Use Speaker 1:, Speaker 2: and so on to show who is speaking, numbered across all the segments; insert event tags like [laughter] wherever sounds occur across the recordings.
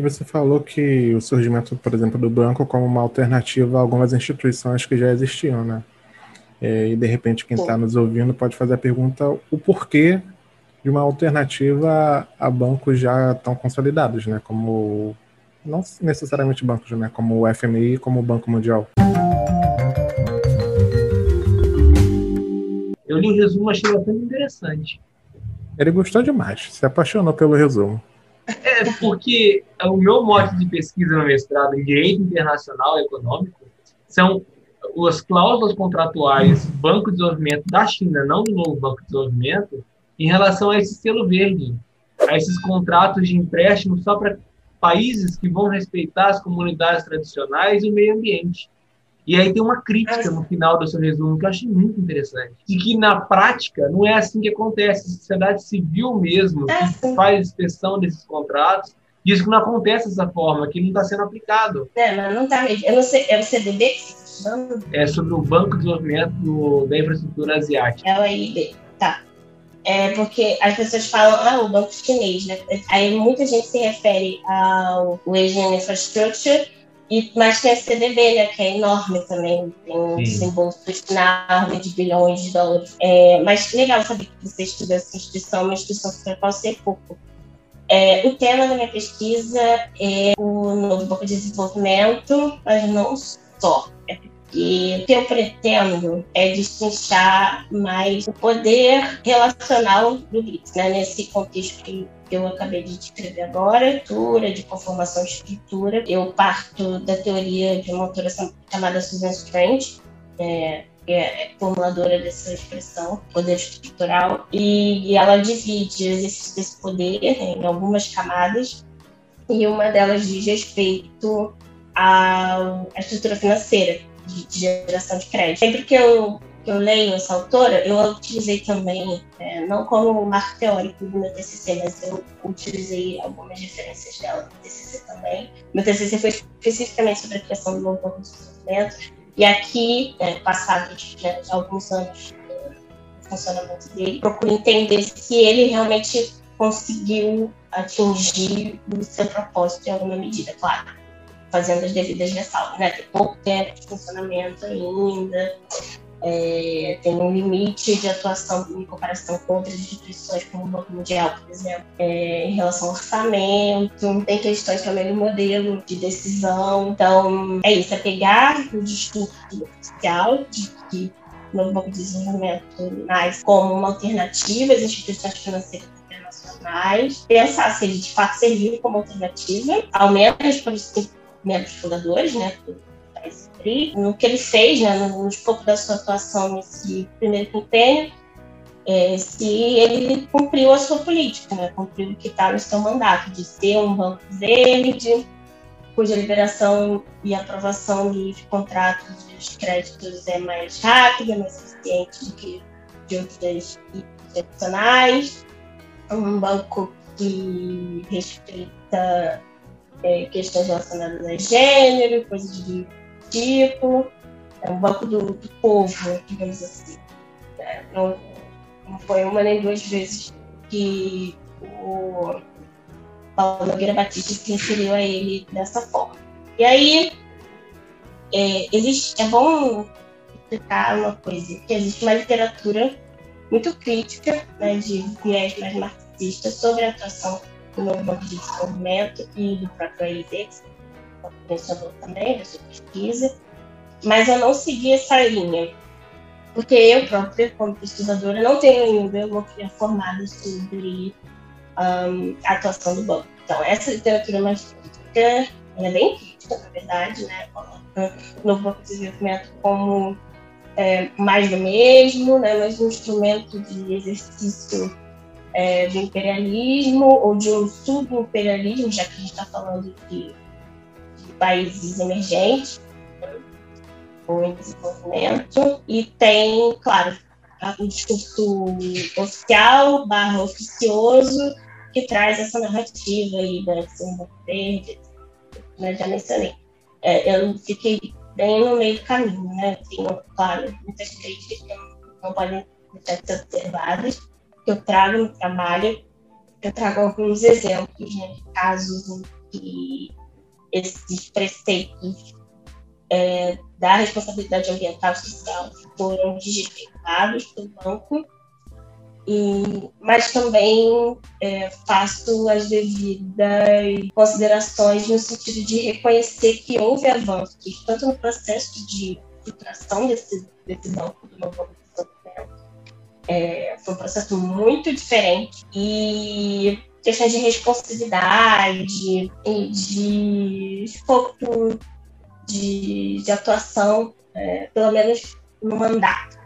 Speaker 1: Você falou que o surgimento, por exemplo, do banco como uma alternativa a algumas instituições que já existiam, né? É, e de repente quem está nos ouvindo pode fazer a pergunta o porquê de uma alternativa a bancos já tão consolidados, né? Como não necessariamente bancos, né? Como o FMI, como o Banco Mundial.
Speaker 2: Eu li o resumo, achei bastante interessante.
Speaker 1: Ele gostou demais, se apaixonou pelo resumo.
Speaker 2: É, porque o meu mote de pesquisa no mestrado em Direito Internacional Econômico são as cláusulas contratuais do Banco de Desenvolvimento da China, não do novo Banco de Desenvolvimento, em relação a esse selo verde, a esses contratos de empréstimo só para países que vão respeitar as comunidades tradicionais e o meio ambiente. E aí tem uma crítica no final do seu resumo que eu achei muito interessante. De que na prática não é assim que acontece. A sociedade civil mesmo, que é faz inspeção desses contratos, diz que não acontece dessa forma, que não está sendo aplicado.
Speaker 3: É, mas não está mesmo. Eu não sei, é o CDB que
Speaker 2: É sobre o Banco de Desenvolvimento da Infraestrutura Asiática.
Speaker 3: É o AIB, tá. É porque as pessoas falam, ah, o banco chinês, né? Aí muita gente se refere ao Asian Infrastructure, e, mas tem a CDB, né, que é enorme também, tem um desembolso enorme de bilhões de dólares. É, mas legal saber que você estuda essa instituição, uma instituição que pode ser pouco. É, o tema da minha pesquisa é o novo Banco de Desenvolvimento, mas não só. É porque o que eu pretendo é destrinchar mais o poder relacional do BRICS, né, nesse contexto que eu acabei de descrever agora, estrutura, de conformação de estrutura. Eu parto da teoria de uma autora chamada Susan Strange, é, que é formuladora dessa expressão, poder estrutural, e, ela divide o exercício desse poder em algumas camadas, e uma delas diz respeito à, estrutura financeira de geração de crédito. Sempre que eu que eu leio essa autora, eu utilizei também, é, não como marco teórico do meu TCC, mas eu utilizei algumas referências dela no TCC também. Meu TCC foi especificamente sobre a criação do novo de desenvolvimento, e aqui, é, passados né, alguns anos do funcionamento dele, procuro entender se ele realmente conseguiu atingir o seu propósito em alguma medida, claro fazendo as devidas ressalvas, né? Tem pouco tempo de funcionamento ainda, é, tem um limite de atuação em comparação com outras instituições, como o Banco Mundial, por exemplo, é, em relação ao orçamento, tem questões também do modelo de decisão. Então, é isso, é pegar o discurso oficial de que o novo Banco de Desenvolvimento nasce como uma alternativa às instituições financeiras internacionais, pensar se ele de fato serviu como alternativa, ao menos para os membros fundadores, né, no que ele fez, né, nos pouco da sua atuação nesse primeiro quinquênio, é, se ele cumpriu a sua política, né, cumpriu o que está no seu mandato, de ser um banco verde, cuja liberação e aprovação de contratos de créditos é mais rápida, mais eficiente do que de outras institucionais, um banco que respeita é, questões relacionadas a gênero, coisas de tipo, é um banco do, do povo, digamos assim. É, não, não, foi uma nem duas vezes que o Paulo Nogueira Batista se referiu a ele dessa forma. E aí, é, existe, é bom explicar uma coisa, que existe uma literatura muito crítica, né, de viés mais marxista, sobre a atuação do novo banco de desenvolvimento e do próprio Mencionou também da sua pesquisa, mas eu não segui essa linha, porque eu própria, como pesquisadora, não tenho ainda uma formada sobre um, a atuação do banco. Então, essa literatura mais crítica, ela é bem crítica, na verdade, né? Coloca no Banco de Desenvolvimento como é, mais do mesmo, né? um instrumento de exercício é, do imperialismo ou de um subimperialismo, já que a gente está falando de países emergentes em desenvolvimento e tem, claro, um discurso oficial barra oficioso que traz essa narrativa aí da Silva Verde, né, já mencionei. É, eu fiquei bem no meio do caminho, né? Tenho, claro, muitas críticas que não podem de ser observadas, que eu trago no trabalho, eu trago alguns exemplos, né, casos que esses preceitos é, da responsabilidade ambiental e social foram digitificados pelo banco, e, mas também é, faço as devidas considerações no sentido de reconhecer que houve avanços, tanto no processo de filtração desse, desse banco do novo é, foi um processo muito diferente e questões de responsividade e de escopo de, de atuação, é, pelo menos no mandato.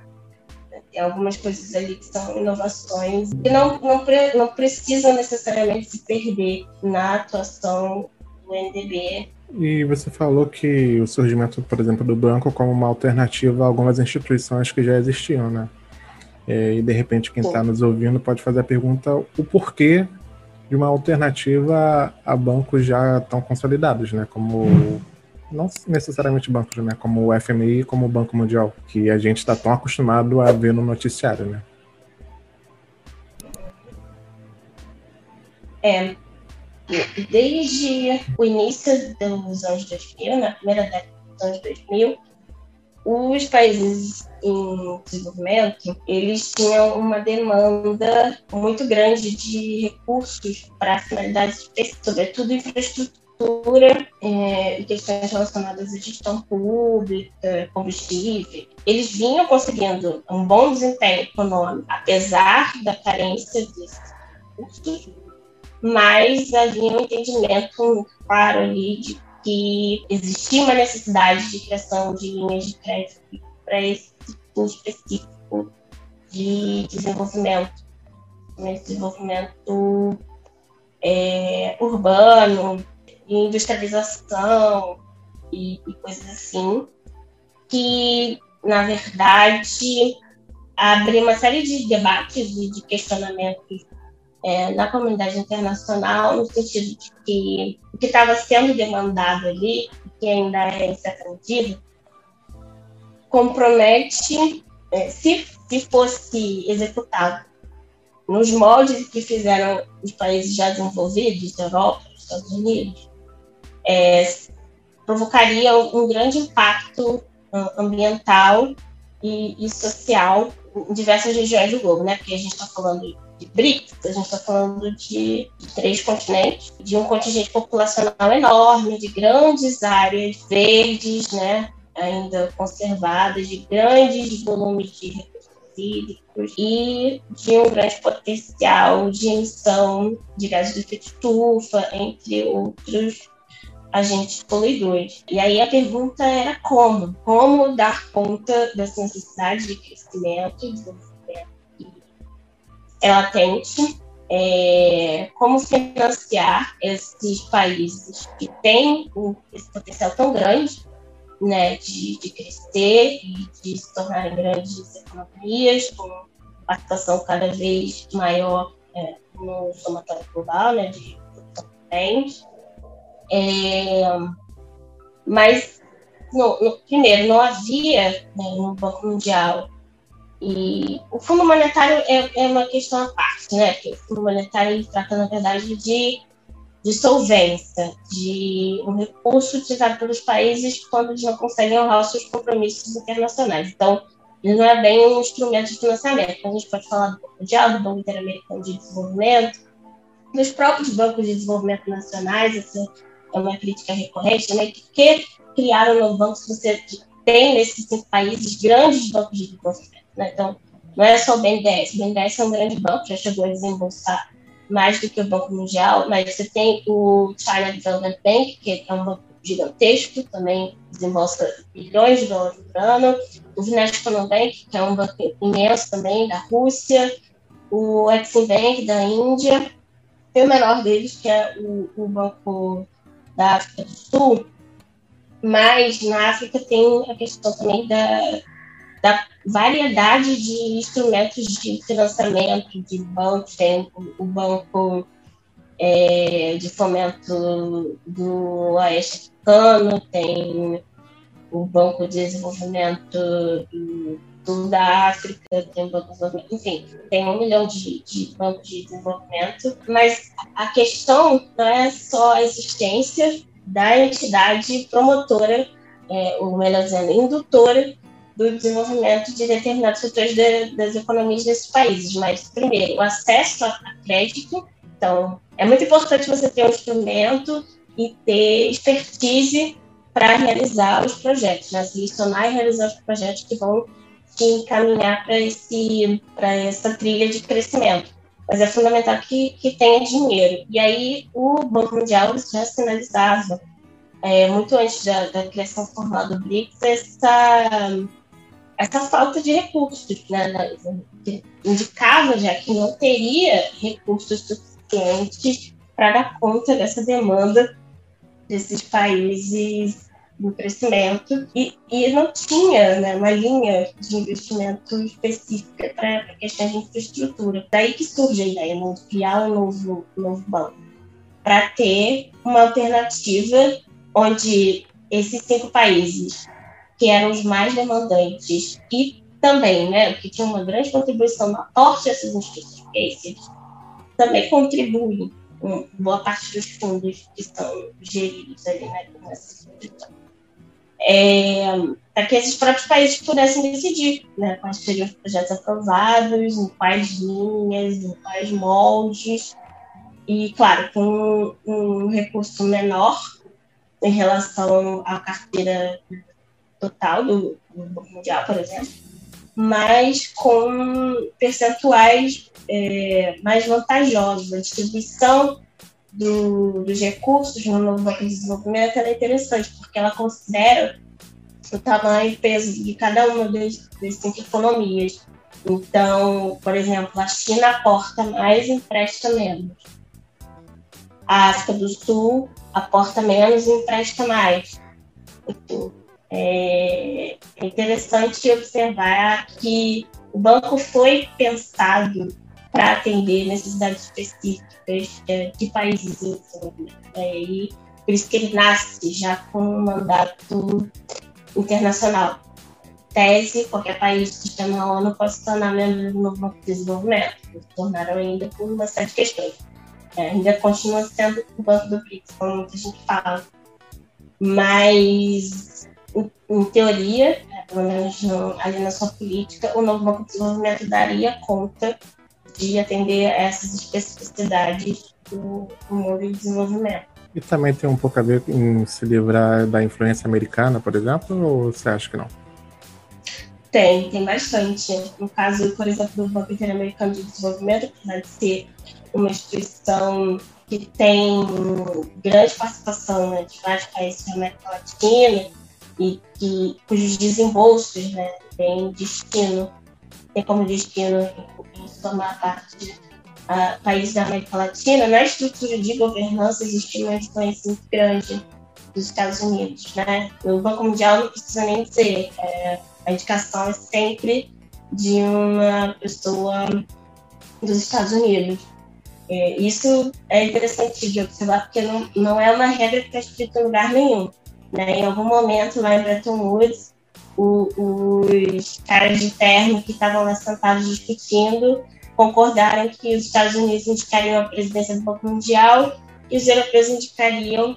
Speaker 3: Tem algumas coisas ali que são inovações que não, não, pre, não precisam necessariamente se perder na atuação do NDB.
Speaker 1: E você falou que o surgimento, por exemplo, do banco como uma alternativa a algumas instituições que já existiam, né? É, e de repente quem está nos ouvindo pode fazer a pergunta o porquê de uma alternativa a bancos já tão consolidados, né? Como não necessariamente bancos, né? Como o FMI como o Banco Mundial, que a gente está tão acostumado a ver no noticiário, né?
Speaker 3: É, desde o início dos anos 2000, na primeira década dos anos 2000, os países em desenvolvimento, eles tinham uma demanda muito grande de recursos para finalidades específicas, sobretudo infraestrutura é, e questões relacionadas à gestão pública, combustível. Eles vinham conseguindo um bom desempenho econômico, apesar da carência desses recursos, mas havia um entendimento claro ali de que existia uma necessidade de criação de linhas de crédito para esse tipo específico de desenvolvimento, desenvolvimento é, urbano, industrialização e, e coisas assim, que, na verdade, abre uma série de debates e de questionamentos é, na comunidade internacional, no sentido de que o que estava sendo demandado ali, que ainda é medida, compromete, é, se, se fosse executado nos moldes que fizeram os países já desenvolvidos, Europa, Estados Unidos, é, provocaria um grande impacto ambiental e, e, social em diversas regiões do globo, né? Porque a gente está falando de BRICS, a gente está falando de, três continentes, de um contingente populacional enorme, de grandes áreas verdes, né, ainda conservadas, de grandes volumes de recursos hídricos e de um grande potencial de emissão de gases de efeito estufa, entre outros agentes poluidores. E aí a pergunta era como? Como dar conta dessa necessidade de crescimento é latente. É, como financiar esses países que têm esse potencial tão grande né, de, de crescer e de se tornarem grandes economias, com participação cada vez maior é, no somatório global né, de bens. É, mas, no, no, primeiro, não havia né, no Banco Mundial e o Fundo Monetário é, é uma questão à parte, né? Porque o Fundo Monetário ele trata, na verdade, de, de solvência, de um recurso utilizado pelos países quando eles não conseguem honrar os seus compromissos internacionais. Então, ele não é bem um instrumento de financiamento. A gente pode falar do Banco Mundial, do Banco Interamericano de Desenvolvimento, dos próprios bancos de desenvolvimento nacionais, essa é uma crítica recorrente também, que criaram no banco se você tem nesses cinco países grandes bancos de desenvolvimento. Né? Então, não é só o BNDES. O BNDES é um grande banco, já chegou a desembolsar mais do que o Banco Mundial, mas você tem o China Development Bank, que é um banco gigantesco, também desembolsa bilhões de dólares por ano. O Vinashkono Bank, que é um banco imenso também, da Rússia. O Exim Bank, da Índia. Tem o menor deles, que é o, o Banco da África do Sul. Mas na África tem a questão também da da variedade de instrumentos de financiamento de bancos, tem o banco é, de fomento do Oeste Africano, tem o Banco de Desenvolvimento do sul da África, tem banco de desenvolvimento, enfim, tem um milhão de, de bancos de desenvolvimento, mas a questão não é só a existência da entidade promotora, é, ou melhor dizendo, indutora do desenvolvimento de determinados setores de, das economias desses países, mas, primeiro, o acesso a crédito, então, é muito importante você ter um instrumento e ter expertise para realizar os projetos, né? selecionar e realizar os projetos que vão te encaminhar para esse para essa trilha de crescimento. Mas é fundamental que, que tenha dinheiro. E aí o Banco Mundial já sinalizava, é, muito antes da, da criação formal do BRICS, essa, essa falta de recursos. Né? Indicava já que não teria recursos suficientes para dar conta dessa demanda desses países do crescimento e, e não tinha né, uma linha de investimento específica para questões de infraestrutura. Daí que surge a ideia né, de criar um novo, novo banco, para ter uma alternativa onde esses cinco países, que eram os mais demandantes e também, né, que tinham uma grande contribuição na porte dessas instituições, também contribuem com boa parte dos fundos que são geridos ali né, é, para que esses próprios países pudessem decidir né, quais seriam os projetos aprovados, em quais linhas, em quais moldes, e, claro, com um recurso menor em relação à carteira total do, do Mundial, por exemplo, mas com percentuais é, mais vantajosos. A distribuição do, dos recursos no novo Banco de Desenvolvimento é interessante, porque ela considera o tamanho e peso de cada uma das, cinco economias. Então, por exemplo, a China aporta mais e empresta menos. A África do Sul aporta menos e empresta mais. É interessante observar que o banco foi pensado para atender necessidades específicas é, de países em desenvolvimento. É, e por isso que ele nasce já com um mandato internacional. Tese, qualquer país que esteja na ONU pode se tornar membro do novo Banco de Desenvolvimento. Se tornaram ainda por uma série de questões. É, ainda continua sendo o Banco do BRICS, como muita gente fala. Mas, em, em teoria, é, pelo menos no, ali na sua política, o novo Banco de Desenvolvimento daria conta de atender essas especificidades do, do mundo de desenvolvimento.
Speaker 1: E também tem um pouco a ver em se livrar da influência americana, por exemplo, ou você acha que não?
Speaker 3: Tem, tem bastante. No caso, por exemplo, do Banco Interamericano de Desenvolvimento, apesar de ser uma instituição que tem grande participação né, de vários países da América Latina e que, cujos desembolsos né, têm destino, tem como destino formar parte de uh, países da América Latina, na estrutura de governança existe uma influência muito grande dos Estados Unidos. Né? O Banco Mundial não precisa nem dizer, é, a indicação é sempre de uma pessoa dos Estados Unidos. É, isso é interessante de observar, porque não, não é uma regra que está escrita em lugar nenhum. Né? Em algum momento, lá em Bretton Woods, o, os caras de terno que estavam lá sentados discutindo concordaram que os Estados Unidos indicariam a presidência do Banco Mundial e os europeus indicariam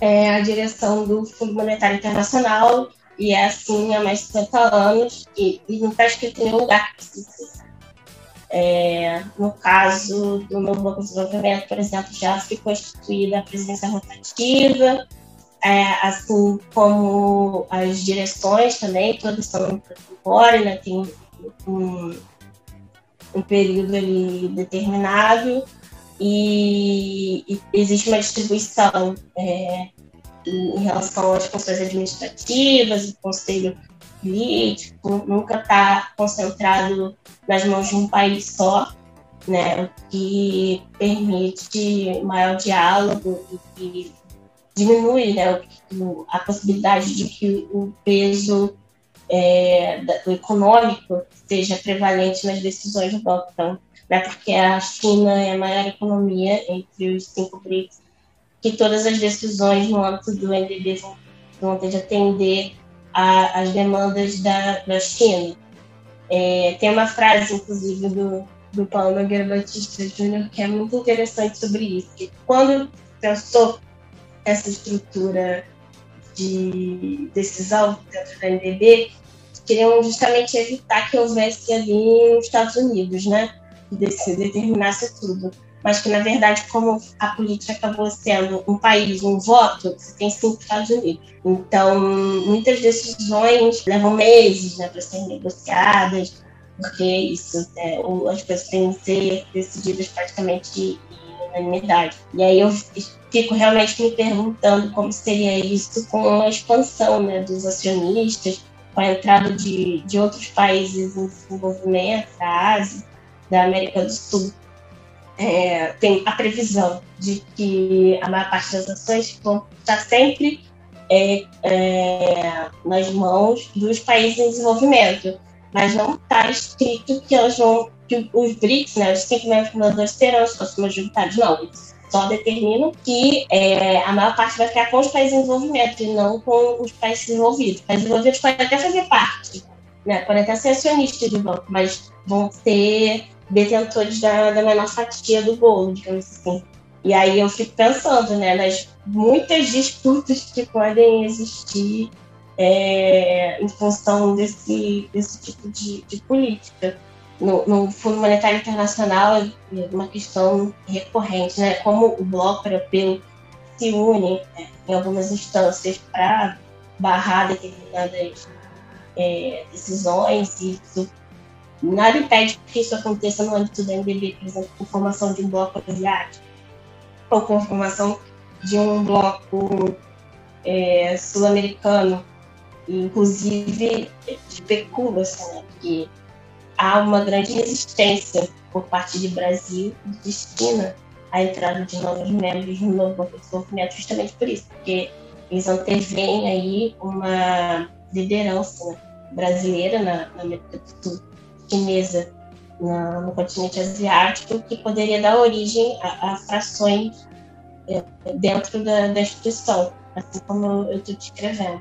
Speaker 3: é, a direção do Fundo Monetário Internacional, e é assim há mais de 50 anos, e, e não está escrito em nenhum lugar que precisa é, no caso do novo Banco de Desenvolvimento, por exemplo, já ficou instituída a presidência rotativa, é, assim como as direções também, todas são transitórias, né? tem um, um período ali determinado e, e existe uma distribuição é, em relação às funções administrativas, o conselho político, nunca está concentrado nas mãos de um país só, né, o que permite maior diálogo e diminui né, a possibilidade de que o peso é, do econômico seja prevalente nas decisões do banco. Então, né, porque a China é a maior economia entre os cinco BRICS, que todas as decisões no âmbito do NDB vão ter de atender às demandas da, da China. É, tem uma frase, inclusive, do, do Paulo Nogueira Batista Júnior, que é muito interessante sobre isso. Que quando pensou essa estrutura de decisão dentro da NDB, queriam justamente evitar que houvesse ali os Estados Unidos, né? Que determinasse tudo. Mas que, na verdade, como a política acabou sendo um país, um voto, você tem cinco Estados Unidos. Então, muitas decisões levam meses né, para serem negociadas, porque isso, é, as coisas têm que ser decididas praticamente em unanimidade. E aí eu fico realmente me perguntando como seria isso com a expansão né, dos acionistas, com a entrada de, de outros países em desenvolvimento, da Ásia, da América do Sul. É, tem a previsão de que a maior parte das ações vão estar sempre é, é, nas mãos dos países em desenvolvimento mas não está escrito que elas vão, que os BRICS, né, os cinco membros fundadores terão os seus majoritários, não. Só determinam que é, a maior parte vai ficar com os países em desenvolvimento e não com os países desenvolvidos. Os países desenvolvidos podem até fazer parte, né, podem até ser acionistas do banco, mas vão ser detentores da, da menor fatia do bolo, digamos assim. E aí eu fico pensando, né, nas muitas disputas que podem existir é, em função desse, desse tipo de, de política. No, Fundo Monetário Internacional é uma questão recorrente, né? Como o bloco europeu se une né, em algumas instâncias para barrar determinadas é, decisões e isso, nada impede que isso aconteça no âmbito da NDB, por exemplo, com formação de um bloco asiático ou com formação de um bloco é, sul-americano Inclusive, especula-se né, que há uma grande resistência por parte do Brasil e de China à entrada de novos membros no novo Banco de Desenvolvimento, justamente por isso, porque eles antevêm aí uma liderança brasileira na, na América do Sul, chinesa na, no continente asiático, que poderia dar origem a, a frações é, dentro da, da instituição, assim como eu estou descrevendo.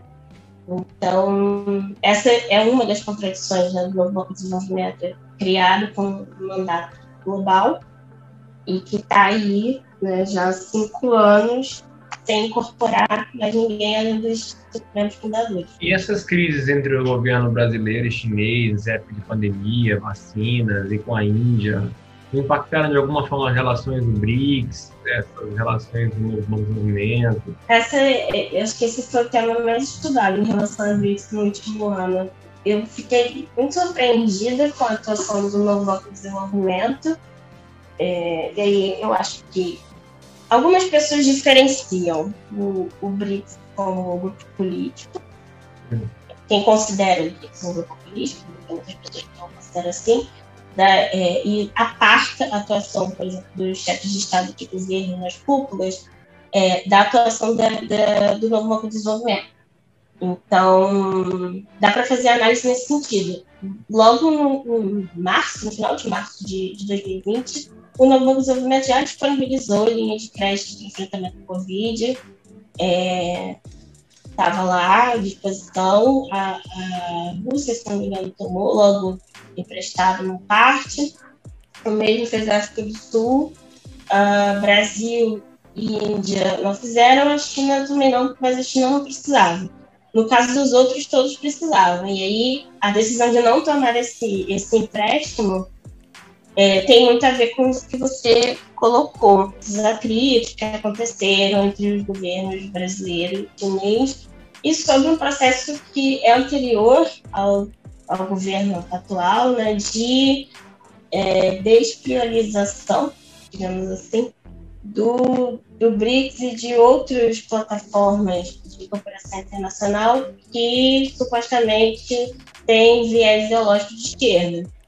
Speaker 3: Então, essa é uma das contradições né, do Desenvolvimento, criado com um mandato global e que está aí né, já há cinco anos sem incorporar mais ninguém além dos membros fundadores.
Speaker 2: E essas crises entre o governo brasileiro e chinês, época de pandemia, vacinas e com a Índia, impactaram de alguma forma as relações do BRICS, essas relações no desenvolvimento?
Speaker 3: Essa, eu acho que esse foi o tema mais estudado em relação ao BRICS no último ano. Eu fiquei muito surpreendida com a atuação do novo Banco de Desenvolvimento. É, e aí eu acho que algumas pessoas diferenciam o, o BRICS como grupo político. Hum. Quem considera o BRICS um grupo político, muitas pessoas não consideram assim, né, é, e aparta a atuação, por exemplo, dos chefes de Estado de governo nas cúpulas é, da atuação da, da, do novo Banco de Desenvolvimento. Então, dá para fazer análise nesse sentido. Logo no, março, no final de março de, de 2020, o novo Banco de Desenvolvimento já disponibilizou linhas de crédito de enfrentamento ao Covid. É, estava lá à disposição. A, a Rússia, se não me engano, tomou logo emprestado uma parte. O mesmo fez a África do Sul. Uh, Brasil e Índia não fizeram, a China também não, mas a China não precisava. No caso dos outros, todos precisavam. E aí, a decisão de não tomar esse, esse empréstimo é, tem muito a ver com o que você colocou, os atritos que aconteceram entre os governos brasileiro e chinês, e sobre um processo que é anterior ao, ao governo atual, né, de é, despriorização, digamos assim, do, do BRICS e de outras plataformas de cooperação internacional que supostamente têm viés ideológico de esquerda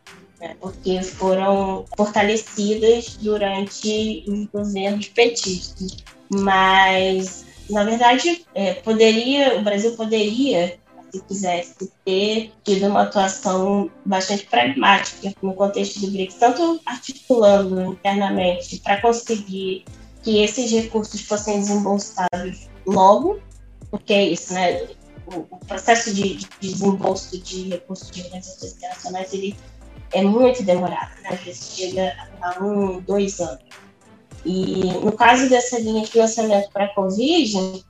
Speaker 3: né, porque foram fortalecidas durante os governos petistas. Mas, na verdade, é, poderia, o Brasil poderia, se quisesse, ter tido uma atuação bastante pragmática no contexto do BRICS, tanto articulando internamente para conseguir que esses recursos fossem desembolsados logo, porque é isso, né? o, processo de, de, desembolso de recursos de organizações internacionais ele é muito demorado, né? às vezes chega a um, dois anos. E no caso dessa linha de financiamento para a Covid,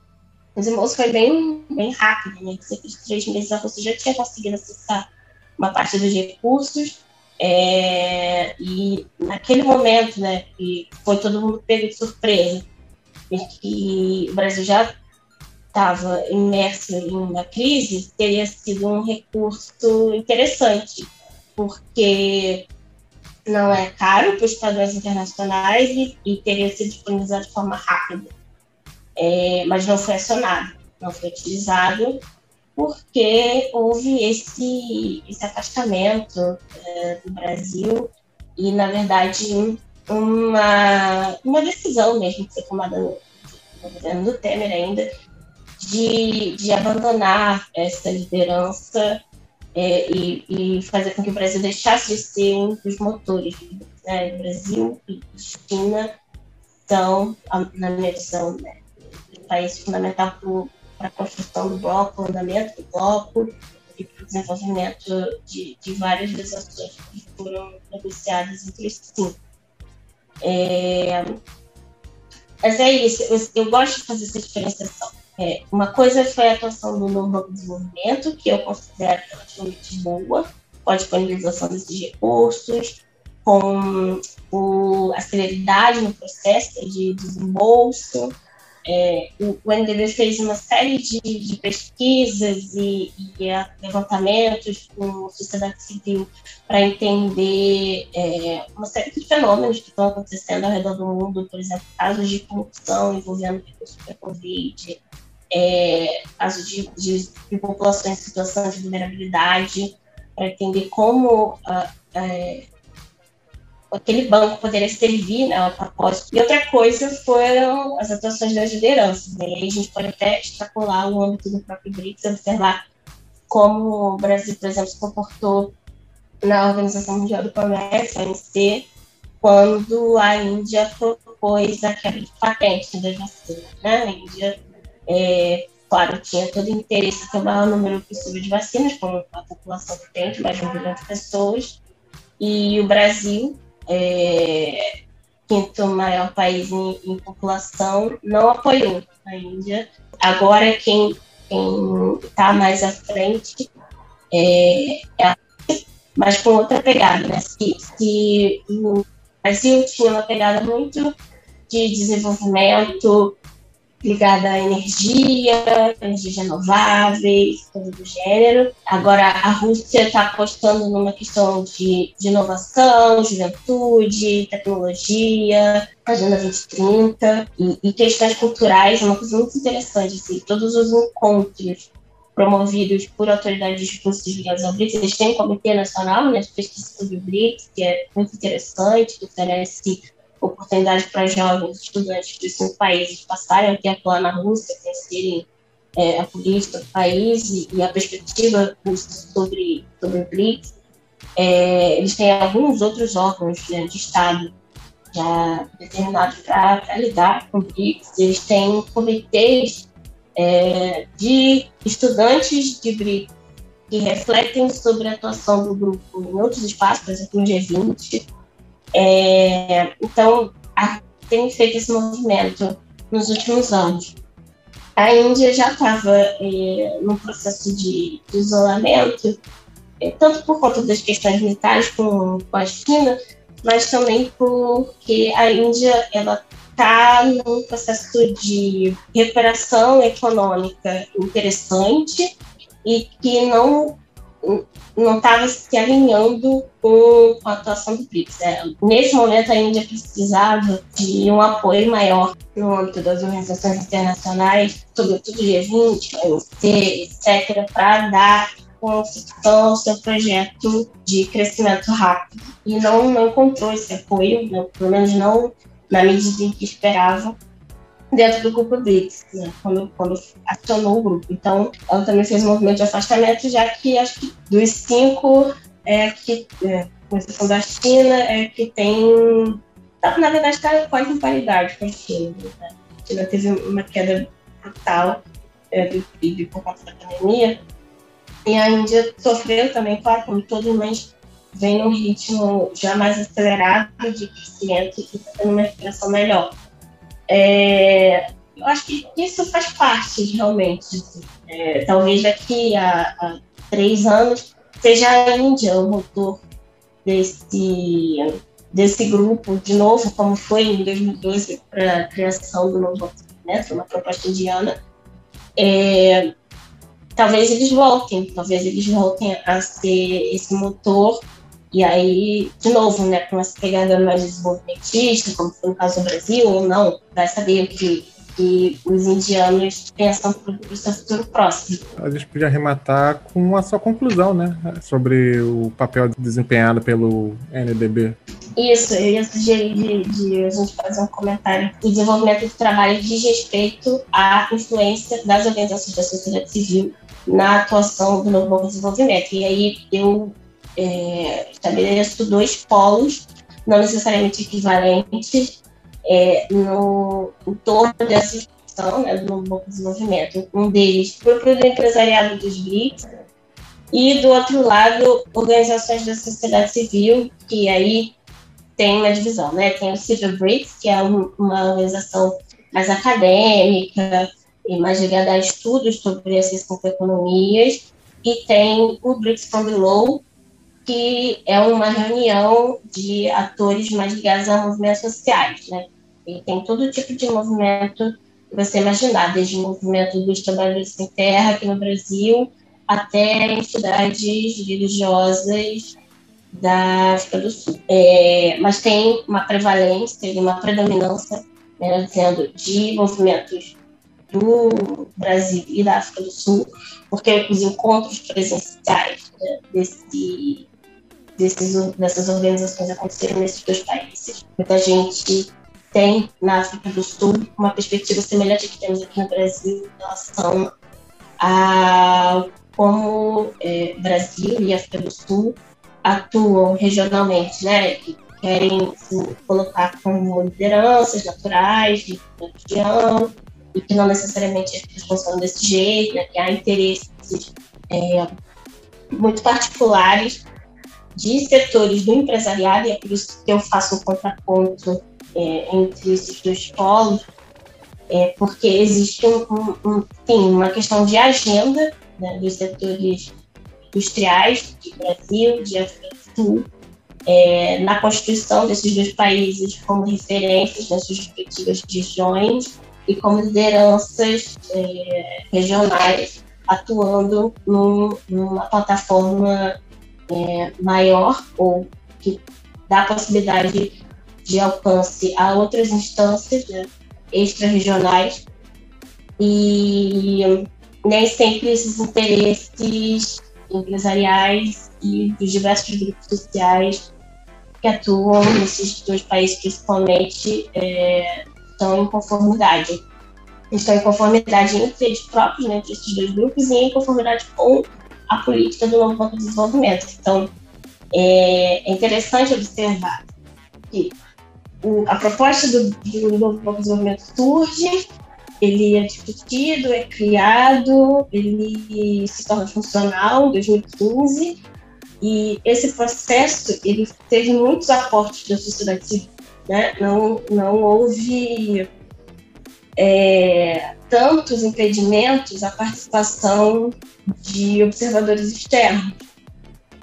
Speaker 3: o desembolso foi bem, bem rápido, né? Cerca de três meses a Rússia já tinha conseguido acessar uma parte dos recursos, é, e naquele momento, né, que foi todo mundo pego de surpresa, e que o Brasil já estava imerso em uma crise, teria sido um recurso interessante, porque não é caro para os padrões internacionais e, e, teria sido disponibilizado de forma rápida. É, mas não foi acionado, não foi utilizado, porque houve esse, esse afastamento é, do Brasil e, na verdade, uma, uma decisão mesmo que foi tomada no, no governo do Temer ainda, de, de abandonar essa liderança é, e, e, fazer com que o Brasil deixasse de ser um dos motores. Né? Brasil e China são, na minha visão, né, país fundamental para a construção do bloco, o andamento do bloco e para o desenvolvimento de, de várias das ações que foram negociadas entre cinco. É, mas é isso, eu, eu gosto de fazer essa diferenciação é, uma coisa foi a atuação do novo Desenvolvimento, que eu considero relativamente boa, com a disponibilização desses recursos, com o, a celeridade no processo de desembolso. É, o, o NDB fez uma série de, de pesquisas e, e, levantamentos com a sociedade civil para entender é, uma série de fenômenos que estão acontecendo ao redor do mundo, por exemplo, casos de corrupção envolvendo recursos para Covid, é, casos de, de, de, populações em situação de vulnerabilidade, para entender como a, aquele banco poderia servir né, ao propósito. E outra coisa foram as atuações das lideranças. Né? E aí a gente pode até extrapolar o âmbito do próprio BRICS, observar como o Brasil, por exemplo, se comportou na Organização Mundial do Comércio, a OMC, quando a Índia propôs a quebra de patente das vacinas. Né? A Índia é, claro, tinha todo o interesse em ter o maior número possível de vacinas, como a população tem, mais de um bilhão de pessoas. E o Brasil, é, quinto maior país em, em, população, não apoiou a Índia. Agora, quem está mais à frente é, é a mas com outra pegada, né? Se, se o Brasil tinha uma pegada muito de desenvolvimento ligada à energia, energias renováveis, coisa do gênero. Agora, a Rússia está apostando numa questão de, de inovação, juventude, tecnologia, Agenda 2030 e, e questões culturais, é uma coisa muito interessante. Assim, todos os encontros promovidos por autoridades de cursos ligados ao BRICS, eles têm um comitê nacional né, de pesquisa sobre o BRICS, que é muito interessante, que oferece oportunidade para jovens estudantes de cinco países passarem aqui a atuar na Rússia, conhecerem é, a política do país e, e a perspectiva sobre, sobre o BRICS. É, eles têm alguns outros órgãos né, de Estado já determinados para lidar com o BRICS. Eles têm comitês é, de estudantes de BRICS que refletem sobre a atuação do grupo em outros espaços, por exemplo, no G20, é, então, a, tem feito esse movimento nos últimos anos. A Índia já estava é, num processo de, de isolamento, é, tanto por conta das questões militares com, com a China, mas também porque a Índia ela está num processo de recuperação econômica interessante e que não não estava se alinhando com a atuação do BRICS. É, nesse momento, a Índia precisava de um apoio maior no âmbito das organizações internacionais, sobretudo G20, OMC, etc., para dar construção ao seu projeto de crescimento rápido. E não, não encontrou esse apoio, não, pelo menos não na medida em que esperava dentro do grupo BRICS, né, quando, quando acionou o grupo. Então, ela também fez um movimento de afastamento, já que acho que dos cinco, é que, é, com exceção da China, é que tem. Tá, na verdade, está quase em paridade com a China. Né? A China teve uma queda brutal é, do PIB por conta da pandemia. E a Índia sofreu também, claro, como todo mas vem num ritmo já mais acelerado de crescimento e está tendo uma recuperação melhor. É, eu acho que isso faz parte realmente. É, talvez daqui a, a, três anos seja a Índia o motor desse, desse grupo, de novo, como foi em 2012 para a criação do novo né, uma proposta indiana. É, talvez eles voltem, talvez eles voltem a ser esse motor e aí, de novo, né, com essa pegada mais desenvolvimentista, como foi no caso do Brasil, ou não, vai saber o que, que os indianos pensam para o seu futuro próximo.
Speaker 1: A gente podia arrematar com a sua conclusão, né, sobre o papel desempenhado pelo NDB.
Speaker 3: Isso, eu ia sugerir de, de a gente fazer um comentário. O desenvolvimento de trabalho diz respeito à influência das organizações da sociedade civil na atuação do novo desenvolvimento. E aí eu é, estabeleço dois polos, não necessariamente equivalentes, é, no, em torno dessa discussão né, do novo desenvolvimento. Um deles, o próprio do empresariado dos BRICS, e do outro lado, organizações da sociedade civil, que aí tem uma divisão, né? Tem o Civil BRICS, que é um, uma organização mais acadêmica e mais ligada a estudos sobre essas cinco economias, e tem o BRICS from Below, que é uma reunião de atores mais ligados a movimentos sociais, né? E tem todo tipo de movimento que você imaginar, desde o movimento dos trabalhadores sem terra aqui no Brasil, até entidades religiosas da África do Sul. É, mas tem uma prevalência, uma predominância, né, dizendo, de movimentos do Brasil e da África do Sul, porque os encontros presenciais né, desse desses, dessas organizações aconteceram nesses dois países. Muita gente tem na África do Sul uma perspectiva semelhante que temos aqui no Brasil em relação a como é, Brasil e África do Sul atuam regionalmente, né? Que querem se colocar como lideranças naturais da região e que não necessariamente funcionam desse jeito, né? Que há interesses é, muito particulares de setores do empresariado, e é por isso que eu faço um contraponto é, entre esses dois polos, é, porque existe um, um, um, sim, uma questão de agenda né, dos setores industriais de Brasil, de África do Sul, é, na constituição desses dois países como referências nas suas respectivas regiões e como lideranças é, regionais atuando num, numa plataforma é, maior ou que dá possibilidade de alcance a outras instâncias né, extra-regionais e nem sempre esses interesses empresariais e dos diversos grupos sociais que atuam nesses dois países principalmente é, estão em conformidade. Estão em conformidade entre eles próprios, né, entre esses dois grupos, e em conformidade com a política do novo Banco de Desenvolvimento. Então, é, é interessante observar que a proposta do, do novo Banco de Desenvolvimento surge, ele é discutido, é criado, ele se torna funcional em 2015 e esse processo ele teve muitos aportes da sociedade civil, né? Não não houve é, tantos impedimentos à participação de observadores externos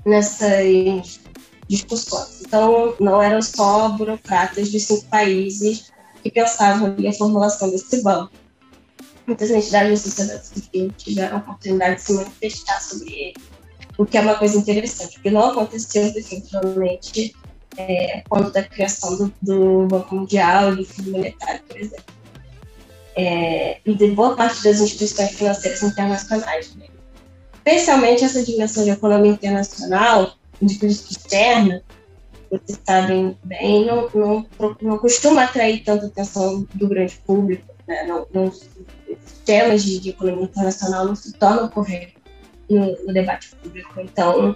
Speaker 3: nessas discussões. Então, não eram só burocratas dos cinco países que pensavam na formulação desse banco. Muitas entidades da sociedade civil tiveram a oportunidade de se manifestar sobre ele, o que é uma coisa interessante, porque não aconteceu definitivamente é, quando da criação do, do Banco Mundial e do Fundo Monetário, por exemplo é, de boa parte das instituições financeiras internacionais. Né? Especialmente essa dimensão de economia internacional, de política externa, vocês sabem bem, não, não, não costuma atrair tanta atenção do grande público. Né? Não, não, temas de, de, economia internacional não se tornam corretos no, no debate público. Então,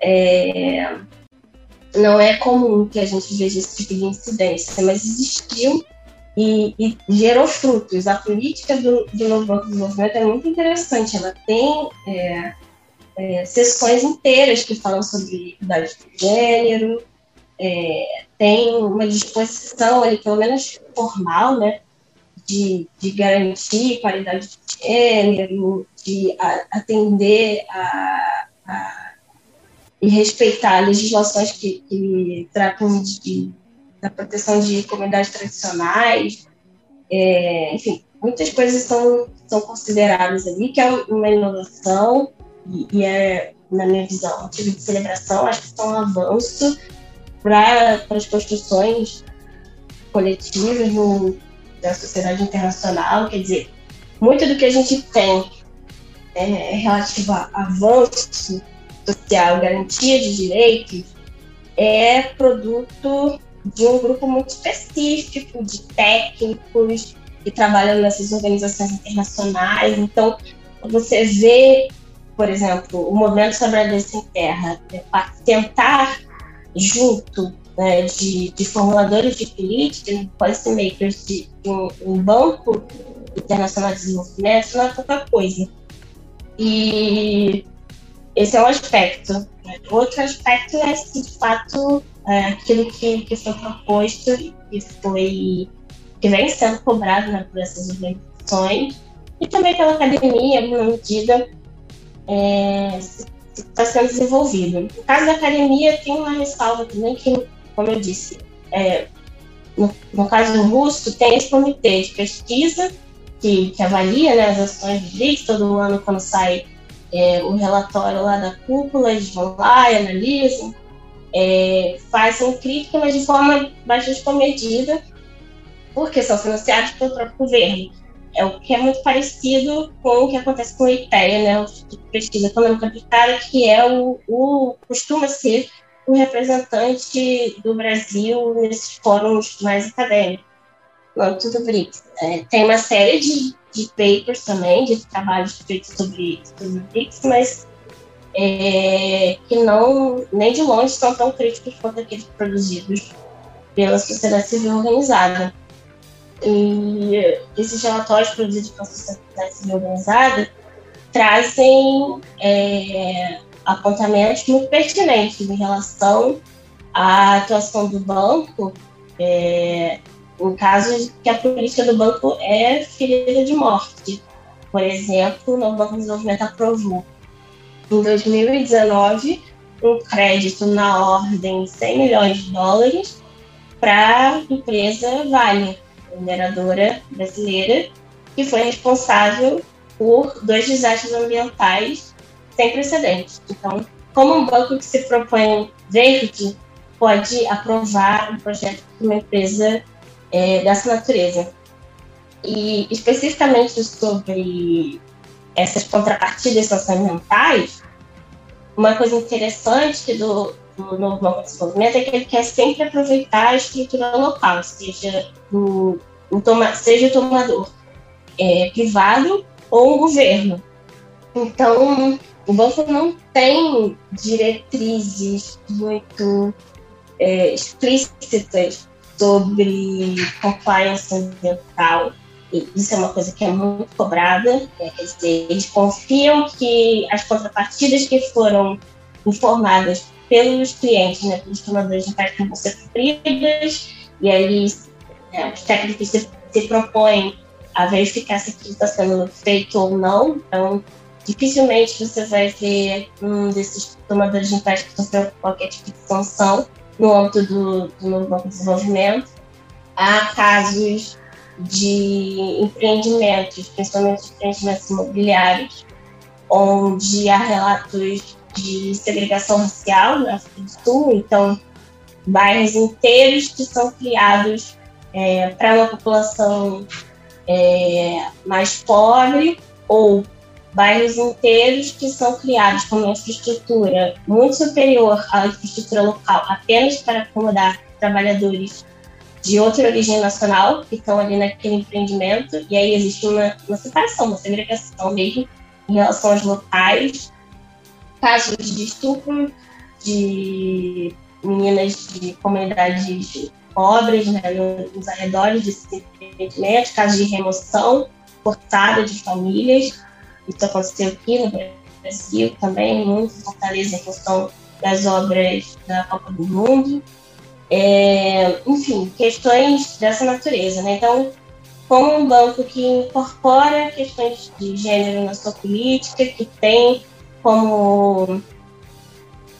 Speaker 3: é, não é comum que a gente veja esse tipo de incidência, mas existiu e, e, gerou frutos. A política do, do Novo Banco de Desenvolvimento é muito interessante. Ela tem é, é, sessões inteiras que falam sobre idade de gênero, é, tem uma disposição ali, pelo menos formal, né, de, de garantir qualidade de gênero, de atender a, a, e respeitar legislações que, que tratam de da proteção de comunidades tradicionais, é, enfim, muitas coisas são, são consideradas ali, que é uma inovação e, e é, na minha visão, motivo de celebração, acho que são um avanço para as construções coletivas no, da sociedade internacional, quer dizer, muito do que a gente tem é, relativo a avanço social, garantia de direitos, é produto de um grupo muito específico de técnicos que trabalham nessas organizações internacionais. Então, você vê, por exemplo, o movimento sobre a Sem Terra né, tentar, junto né, de, de, formuladores de política, policymakers de, de um, um, banco internacional de desenvolvimento, não é pouca coisa. E esse é um aspecto. Né. Outro aspecto é se de fato aquilo que, que foi proposto e foi que vem sendo cobrado né, por essas organizações e também pela academia, em medida, é, está sendo desenvolvido. No caso da academia, tem uma ressalva também que, como eu disse, é, no, no, caso russo, tem esse comitê de pesquisa que, que avalia né, as ações do BRICS, todo ano quando sai é, o relatório lá da cúpula, eles vão lá e analisam é, fazem crítica, mas de forma bastante comedida, porque são financiados pelo próprio governo. É o que é muito parecido com o que acontece com o IPEA, né, o Instituto de Pesquisa Econômica Aplicada, que é o, o costuma ser o representante do Brasil nesses fóruns mais acadêmicos, no âmbito do BRICS. É, tem uma série de, de papers também, de trabalhos feitos sobre, sobre o BRICS, mas é, que não, nem de longe, são tão críticos quanto aqueles produzidos pela sociedade civil organizada. E esses relatórios produzidos pela sociedade civil organizada trazem é, apontamentos muito pertinentes em relação à atuação do banco é, em casos que a política do banco é ferida de morte. Por exemplo, o Banco de Desenvolvimento aprovou em 2019 um crédito na ordem de 100 milhões de dólares para a empresa Vale, mineradora brasileira, que foi responsável por dois desastres ambientais sem precedentes. Então, como um banco que se propõe verde pode aprovar um projeto de uma empresa é, dessa natureza? E especificamente sobre essas contrapartidas socioambientais, uma coisa interessante do, do novo Banco de Desenvolvimento é que ele quer sempre aproveitar a estrutura local, seja, o toma, seja o tomador é, privado ou o governo. Então, o banco não tem diretrizes muito é, explícitas sobre compliance ambiental isso é uma coisa que é muito cobrada, é, quer dizer, eles confiam que as contrapartidas que foram informadas pelos clientes, né, pelos tomadores de impacto vão ser cumpridas, e aí né, os técnicos se, se propõem a verificar se aquilo está sendo feito ou não, então dificilmente você vai ver um desses tomadores de impacto sofrer qualquer tipo de sanção no âmbito do, do novo Banco de Desenvolvimento. Há casos de empreendimentos, principalmente empreendimentos imobiliários, onde há relatos de segregação racial na África do Sul, então bairros inteiros que são criados é, para uma população é, mais pobre ou bairros inteiros que são criados com uma infraestrutura muito superior à infraestrutura local apenas para acomodar trabalhadores de outra origem nacional que estão ali naquele empreendimento, e aí existe uma, uma separação, uma segregação mesmo em relação aos locais. Casos de estupro de meninas de comunidades obras né, nos arredores de empreendimentos, casos de remoção forçada de famílias. Isso aconteceu aqui no Brasil também, muito Fortaleza em função das obras da Copa do Mundo. É, enfim, questões dessa natureza. Né? Então, como um banco que incorpora questões de gênero na sua política, que tem como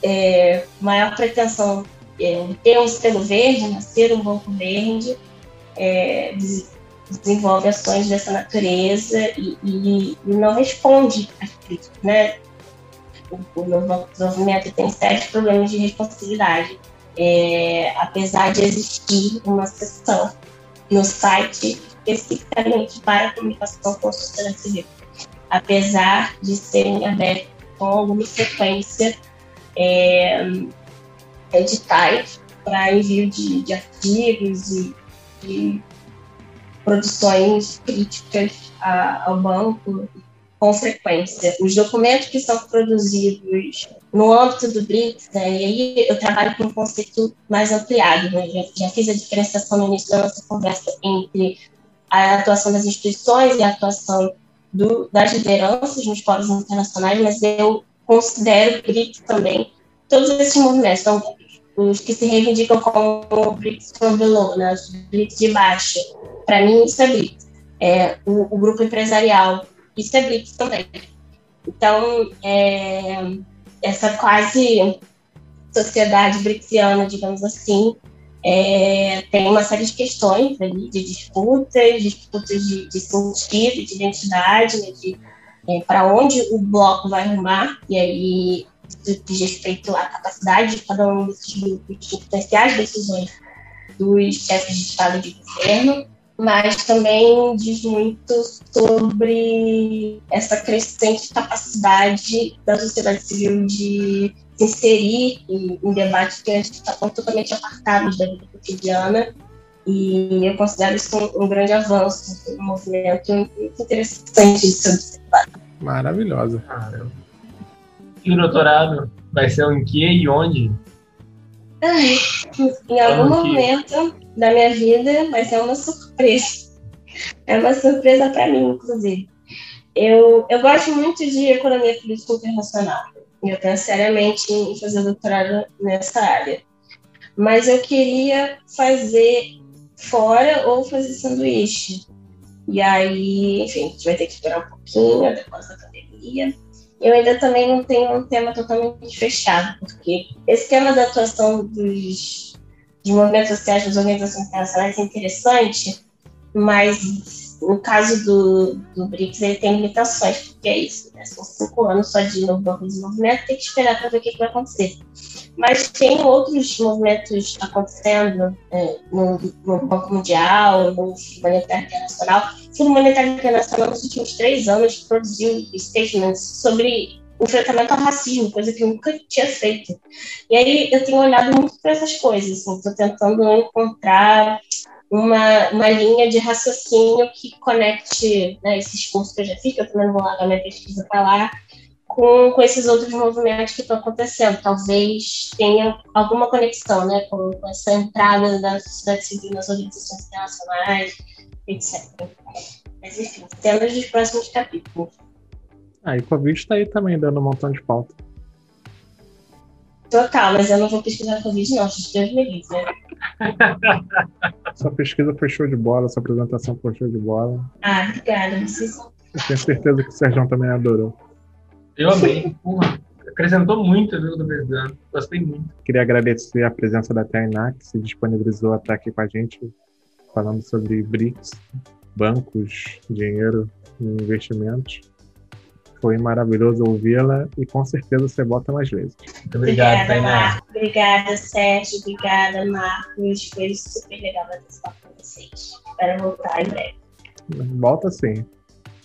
Speaker 3: é, maior pretensão é, ter um selo verde, nascer um banco verde, é, desenvolve ações dessa natureza e, e, e não responde às críticas, né? O, o novo desenvolvimento tem sérios problemas de responsabilidade, é, apesar de existir uma seção no site especificamente para a comunicação com a sociedade civil, apesar de serem abertos com alguma frequência é, editais para envio de, de artigos e de produções críticas a, ao banco com frequência. Os documentos que são produzidos no âmbito do BRICS, né, e aí eu trabalho com um conceito mais ampliado, né, já, já, fiz a diferenciação no início da nossa conversa entre a atuação das instituições e a atuação do, das lideranças nos fóruns internacionais, mas eu considero o BRICS também todos esses movimentos, então, os que se reivindicam como BRICS from below, né, os BRICS de baixo, para mim isso é BRICS. É, o, o, grupo empresarial, isso é BRICS também. Então, é, essa quase sociedade brixiana, digamos assim, é, tem uma série de questões ali, de disputas, disputas de, de sentido, de identidade, né, de é, para onde o bloco vai arrumar, e aí diz respeito à capacidade de cada um desses grupos de as decisões dos chefes de Estado e de governo, mas também diz muito sobre essa crescente capacidade da sociedade civil de se inserir em, em debates que estão totalmente apartados da vida cotidiana. E eu considero isso um, um grande avanço, um movimento muito interessante de se observar.
Speaker 1: Maravilhosa.
Speaker 2: E o doutorado vai ser em que e onde?
Speaker 3: Ai, em algum momento da minha vida vai ser uma surpresa. É uma surpresa para mim, inclusive. Eu, eu gosto muito de economia política internacional. Eu penso seriamente em fazer doutorado nessa área. Mas eu queria fazer fora ou fazer sanduíche. E aí, enfim, a gente vai ter que esperar um pouquinho depois da pandemia eu ainda também não tenho um tema totalmente fechado, porque esse tema da atuação dos, dos movimentos sociais das organizações internacionais é interessante, mas no caso do, do BRICS ele tem limitações, porque é isso, né? são cinco anos só de novo desenvolvimento, tem que esperar para ver o que, que vai acontecer. Mas tem outros movimentos acontecendo é, no, no, Banco Mundial, no Fundo Monetário Internacional. O Fundo Monetário Internacional, nos últimos três anos, produziu statements sobre enfrentamento ao racismo, coisa que eu nunca tinha feito. E aí eu tenho olhado muito para essas coisas, estou assim, tentando encontrar uma, uma linha de raciocínio que conecte né, esses cursos que eu já fiz, que eu também vou largar minha pesquisa para lá, com, com esses outros movimentos que estão acontecendo. Talvez tenha alguma conexão né, com, com essa entrada da sociedade civil nas organizações internacionais, etc. Mas, enfim, cenas dos próximos capítulos.
Speaker 1: Ah, e o Covid está aí também dando um montão de pauta.
Speaker 3: Total, mas eu não vou pesquisar Covid, não, Deus me livre, né? [laughs]
Speaker 1: Sua pesquisa foi show de bola, sua apresentação foi show de bola.
Speaker 3: Ah, obrigada. Vocês...
Speaker 1: Eu tenho certeza que o Sérgio também adorou.
Speaker 2: Eu amei. Porra, acrescentou muito viu, do pesquisando. Gostei muito.
Speaker 1: Queria agradecer a presença da Tainá, que se disponibilizou a estar aqui com a gente, falando sobre BRICS, bancos, dinheiro e investimentos. Foi maravilhoso ouvi-la e com certeza você volta mais vezes.
Speaker 2: Muito obrigado, Tainá.
Speaker 3: Obrigada, Sérgio. Obrigada, Marcos. Foi super legal bater esse papo com vocês. Espero voltar em breve.
Speaker 1: Volta sim.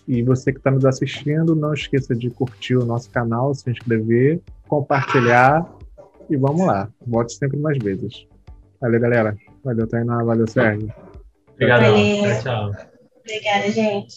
Speaker 1: E você que está nos assistindo, não esqueça de curtir o nosso canal, se inscrever, compartilhar e vamos lá. Volte sempre mais vezes. Valeu, galera. Valeu, Tainá. Valeu, Sérgio.
Speaker 2: Obrigado. Tchau, tchau.
Speaker 3: Obrigada, gente.